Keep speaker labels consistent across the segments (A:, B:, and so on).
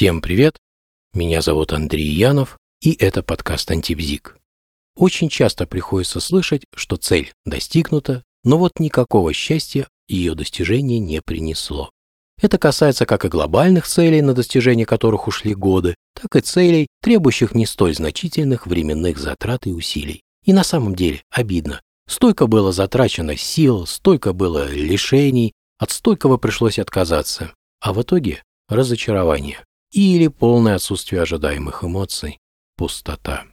A: Всем привет! Меня зовут Андрей Янов, и это подкаст «Антибзик». Очень часто приходится слышать, что цель достигнута, но вот никакого счастья ее достижение не принесло. Это касается как и глобальных целей, на достижение которых ушли годы, так и целей, требующих не столь значительных временных затрат и усилий. И на самом деле обидно. Столько было затрачено сил, столько было лишений, от столького пришлось отказаться. А в итоге разочарование или полное отсутствие ожидаемых эмоций, пустота.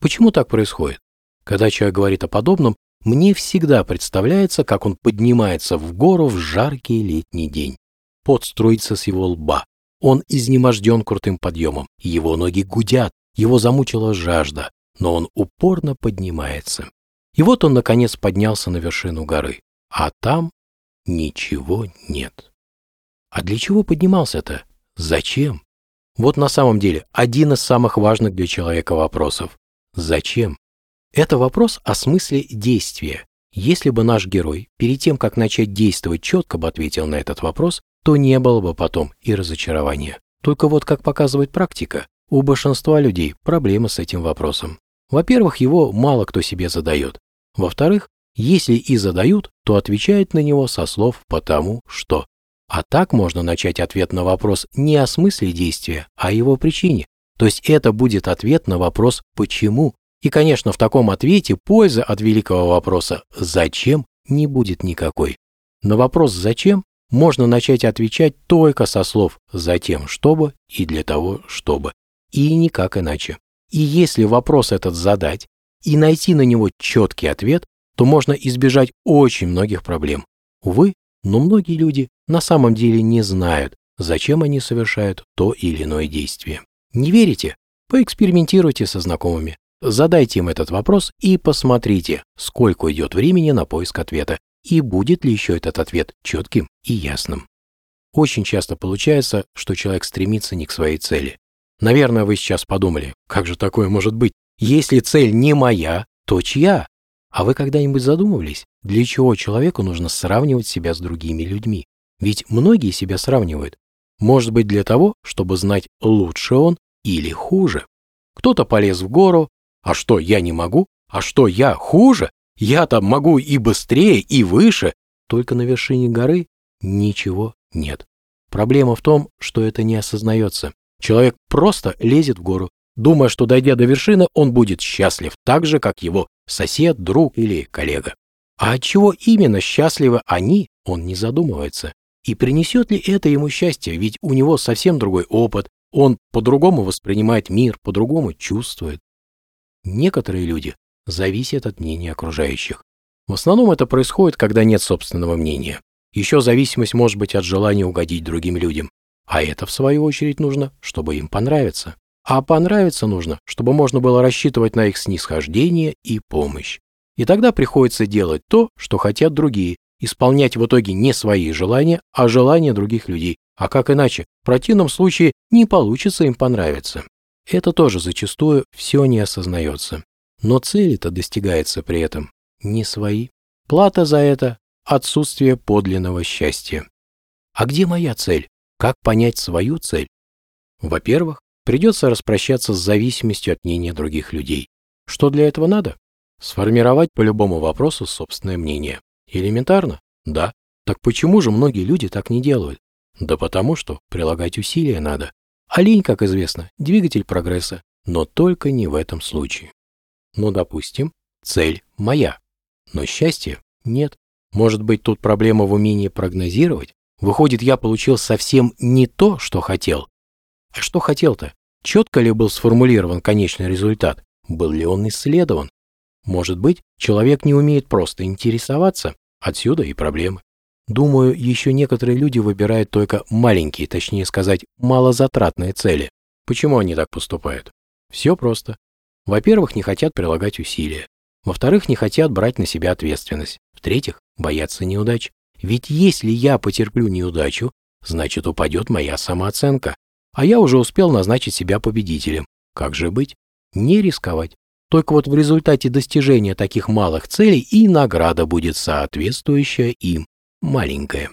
A: Почему так происходит? Когда человек говорит о подобном, мне всегда представляется, как он поднимается в гору в жаркий летний день. Пот струится с его лба. Он изнеможден крутым подъемом. Его ноги гудят, его замучила жажда, но он упорно поднимается. И вот он, наконец, поднялся на вершину горы. А там ничего нет. А для чего поднимался-то? Зачем? Вот на самом деле один из самых важных для человека вопросов. Зачем? Это вопрос о смысле действия. Если бы наш герой перед тем, как начать действовать, четко бы ответил на этот вопрос, то не было бы потом и разочарования. Только вот, как показывает практика, у большинства людей проблемы с этим вопросом. Во-первых, его мало кто себе задает. Во-вторых, если и задают, то отвечают на него со слов «потому что». А так можно начать ответ на вопрос не о смысле действия, а о его причине. То есть это будет ответ на вопрос «почему?». И, конечно, в таком ответе пользы от великого вопроса «зачем?» не будет никакой. На вопрос «зачем?» можно начать отвечать только со слов «затем чтобы» и «для того чтобы». И никак иначе. И если вопрос этот задать и найти на него четкий ответ, то можно избежать очень многих проблем. Увы, но многие люди на самом деле не знают, зачем они совершают то или иное действие. Не верите? Поэкспериментируйте со знакомыми. Задайте им этот вопрос и посмотрите, сколько идет времени на поиск ответа и будет ли еще этот ответ четким и ясным. Очень часто получается, что человек стремится не к своей цели. Наверное, вы сейчас подумали, как же такое может быть? Если цель не моя, то чья? А вы когда-нибудь задумывались, для чего человеку нужно сравнивать себя с другими людьми? Ведь многие себя сравнивают. Может быть для того, чтобы знать, лучше он или хуже. Кто-то полез в гору, а что, я не могу? А что, я хуже? Я-то могу и быстрее, и выше. Только на вершине горы ничего нет. Проблема в том, что это не осознается. Человек просто лезет в гору, думая, что дойдя до вершины, он будет счастлив так же, как его сосед, друг или коллега. А от чего именно счастливы они, он не задумывается. И принесет ли это ему счастье, ведь у него совсем другой опыт, он по-другому воспринимает мир, по-другому чувствует. Некоторые люди зависят от мнения окружающих. В основном это происходит, когда нет собственного мнения. Еще зависимость может быть от желания угодить другим людям. А это, в свою очередь, нужно, чтобы им понравиться. А понравиться нужно, чтобы можно было рассчитывать на их снисхождение и помощь. И тогда приходится делать то, что хотят другие, исполнять в итоге не свои желания, а желания других людей. А как иначе? В противном случае не получится им понравиться. Это тоже зачастую все не осознается. Но цели-то достигается при этом не свои. Плата за это – отсутствие подлинного счастья. А где моя цель? Как понять свою цель? Во-первых, Придется распрощаться с зависимостью от мнения других людей. Что для этого надо? Сформировать по любому вопросу собственное мнение. Элементарно? Да. Так почему же многие люди так не делают? Да потому что прилагать усилия надо. А лень, как известно, двигатель прогресса, но только не в этом случае. Ну, допустим, цель моя, но счастья нет. Может быть, тут проблема в умении прогнозировать? Выходит, я получил совсем не то, что хотел, а что хотел-то? Четко ли был сформулирован конечный результат? Был ли он исследован? Может быть, человек не умеет просто интересоваться? Отсюда и проблемы. Думаю, еще некоторые люди выбирают только маленькие, точнее сказать, малозатратные цели. Почему они так поступают? Все просто. Во-первых, не хотят прилагать усилия. Во-вторых, не хотят брать на себя ответственность. В-третьих, боятся неудач. Ведь если я потерплю неудачу, значит упадет моя самооценка, а я уже успел назначить себя победителем. Как же быть? Не рисковать. Только вот в результате достижения таких малых целей и награда будет соответствующая им, маленькая.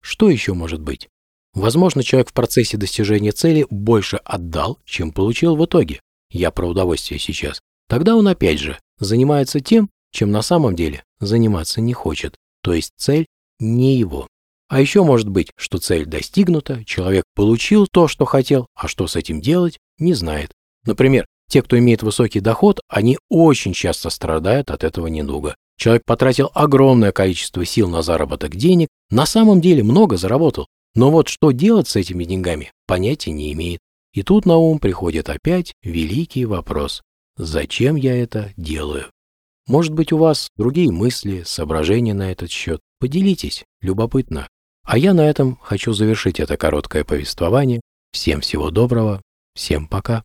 A: Что еще может быть? Возможно, человек в процессе достижения цели больше отдал, чем получил в итоге. Я про удовольствие сейчас. Тогда он опять же занимается тем, чем на самом деле заниматься не хочет. То есть цель не его. А еще может быть, что цель достигнута, человек получил то, что хотел, а что с этим делать, не знает. Например, те, кто имеет высокий доход, они очень часто страдают от этого недуга. Человек потратил огромное количество сил на заработок денег, на самом деле много заработал, но вот что делать с этими деньгами, понятия не имеет. И тут на ум приходит опять великий вопрос. Зачем я это делаю? Может быть, у вас другие мысли, соображения на этот счет. Поделитесь, любопытно. А я на этом хочу завершить это короткое повествование. Всем всего доброго, всем пока.